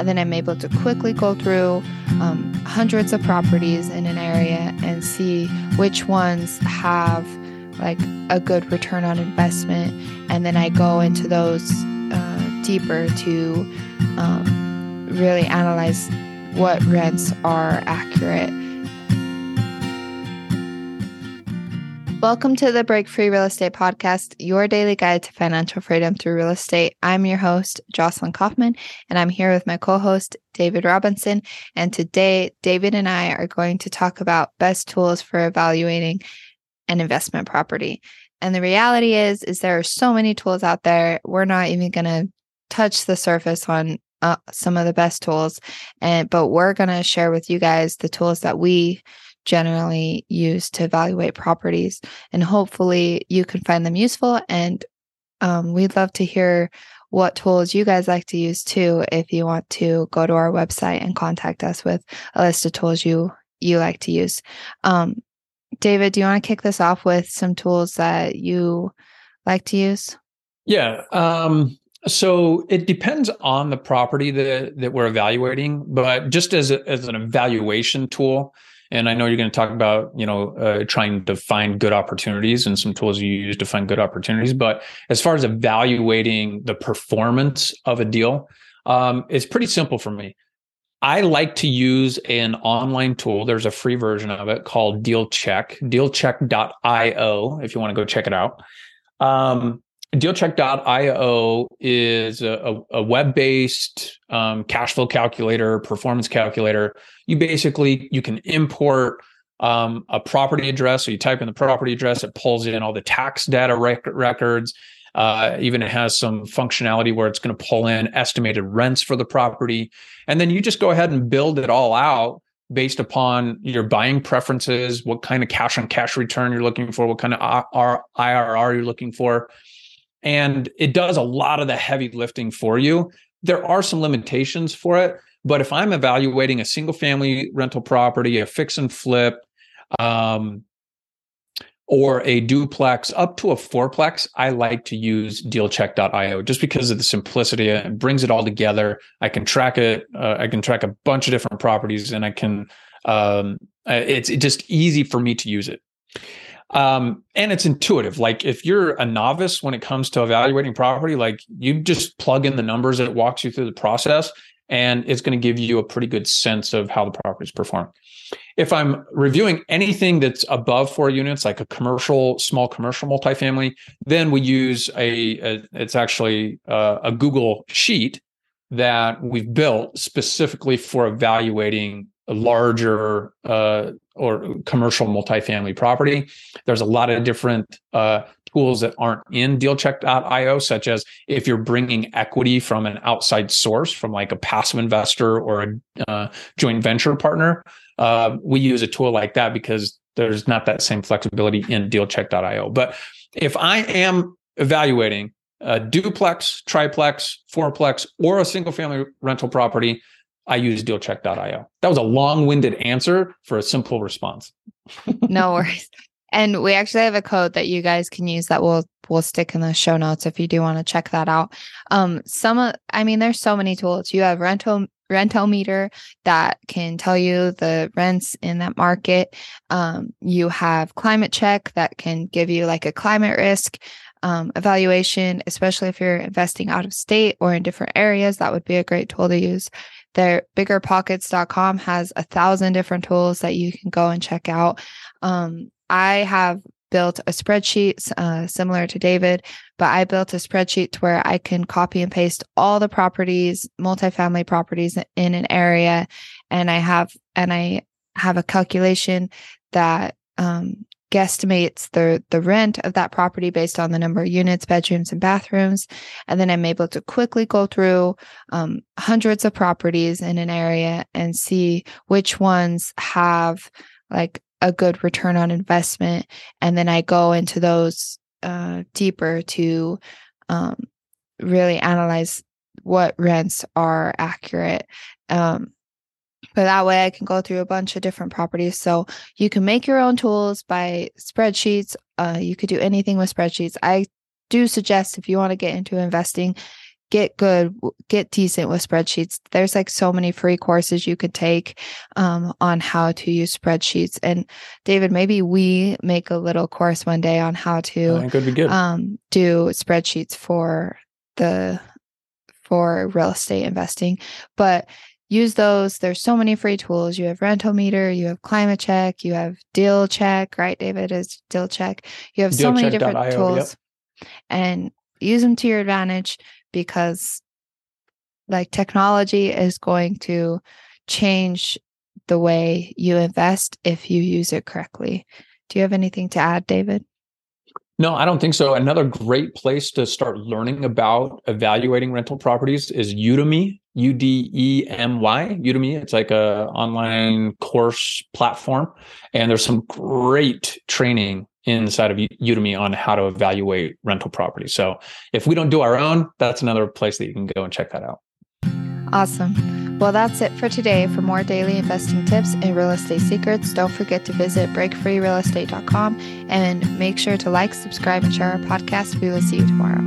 And then I'm able to quickly go through um, hundreds of properties in an area and see which ones have like a good return on investment. And then I go into those uh, deeper to um, really analyze what rents are accurate Welcome to the Break Free Real Estate Podcast, your daily guide to financial freedom through real estate. I'm your host, Jocelyn Kaufman, and I'm here with my co host, David Robinson. And today, David and I are going to talk about best tools for evaluating an investment property. And the reality is, is there are so many tools out there. We're not even going to touch the surface on uh, some of the best tools, and but we're going to share with you guys the tools that we generally used to evaluate properties. And hopefully you can find them useful. And um, we'd love to hear what tools you guys like to use too. If you want to go to our website and contact us with a list of tools you you like to use. Um, David, do you want to kick this off with some tools that you like to use? Yeah. Um, so it depends on the property that, that we're evaluating, but just as, a, as an evaluation tool, and I know you're going to talk about, you know, uh, trying to find good opportunities and some tools you use to find good opportunities. But as far as evaluating the performance of a deal, um, it's pretty simple for me. I like to use an online tool. There's a free version of it called Deal DealCheck, dealcheck.io, if you want to go check it out. Um, dealcheck.io is a, a web-based um, cash flow calculator performance calculator. You basically you can import um, a property address. So you type in the property address it pulls in all the tax data rec- records. Uh, even it has some functionality where it's going to pull in estimated rents for the property. And then you just go ahead and build it all out based upon your buying preferences what kind of cash on cash return you're looking for what kind of irr you're looking for and it does a lot of the heavy lifting for you. There are some limitations for it, but if I'm evaluating a single family rental property, a fix and flip, um, or a duplex up to a fourplex, I like to use dealcheck.io just because of the simplicity. It brings it all together. I can track it. Uh, I can track a bunch of different properties and I can, um, it's just easy for me to use it. Um, and it's intuitive. Like if you're a novice when it comes to evaluating property, like you just plug in the numbers and it walks you through the process and it's going to give you a pretty good sense of how the properties perform. If I'm reviewing anything that's above four units, like a commercial, small commercial multifamily, then we use a, a it's actually a, a Google sheet that we've built specifically for evaluating larger uh, or commercial multifamily property. There's a lot of different uh, tools that aren't in dealcheck.io, such as if you're bringing equity from an outside source, from like a passive investor or a uh, joint venture partner. Uh, we use a tool like that because there's not that same flexibility in dealcheck.io. But if I am evaluating a duplex, triplex, fourplex, or a single family rental property, I use dealcheck.io. That was a long winded answer for a simple response. no worries. And we actually have a code that you guys can use that we'll we'll stick in the show notes if you do want to check that out. Um, some I mean, there's so many tools. You have rental Rentometer that can tell you the rents in that market. Um, you have climate check that can give you like a climate risk um, evaluation, especially if you're investing out of state or in different areas. That would be a great tool to use. Their biggerpockets.com has a thousand different tools that you can go and check out. Um, I have built a spreadsheet uh, similar to David, but I built a spreadsheet to where I can copy and paste all the properties, multifamily properties in an area, and I have and I have a calculation that um, guesstimates the the rent of that property based on the number of units, bedrooms, and bathrooms, and then I'm able to quickly go through um, hundreds of properties in an area and see which ones have like a good return on investment, and then I go into those uh, deeper to um, really analyze what rents are accurate. Um, but that way I can go through a bunch of different properties. So you can make your own tools by spreadsheets. Uh, you could do anything with spreadsheets. I do suggest if you want to get into investing, get good, get decent with spreadsheets. There's like so many free courses you could take um, on how to use spreadsheets. And David, maybe we make a little course one day on how to could be good. Um, do spreadsheets for the for real estate investing. But use those. There's so many free tools. You have Rentometer, you have climate check, you have deal check, right? David is deal check. You have so many different tools yep. and use them to your advantage because like technology is going to change the way you invest if you use it correctly. Do you have anything to add, David? No, I don't think so. Another great place to start learning about evaluating rental properties is Udemy, U D E M Y, Udemy. It's like a online course platform, and there's some great training inside of Udemy on how to evaluate rental properties. So if we don't do our own, that's another place that you can go and check that out. Awesome. Well, that's it for today. For more daily investing tips and real estate secrets, don't forget to visit breakfreerealestate.com and make sure to like, subscribe, and share our podcast. We will see you tomorrow.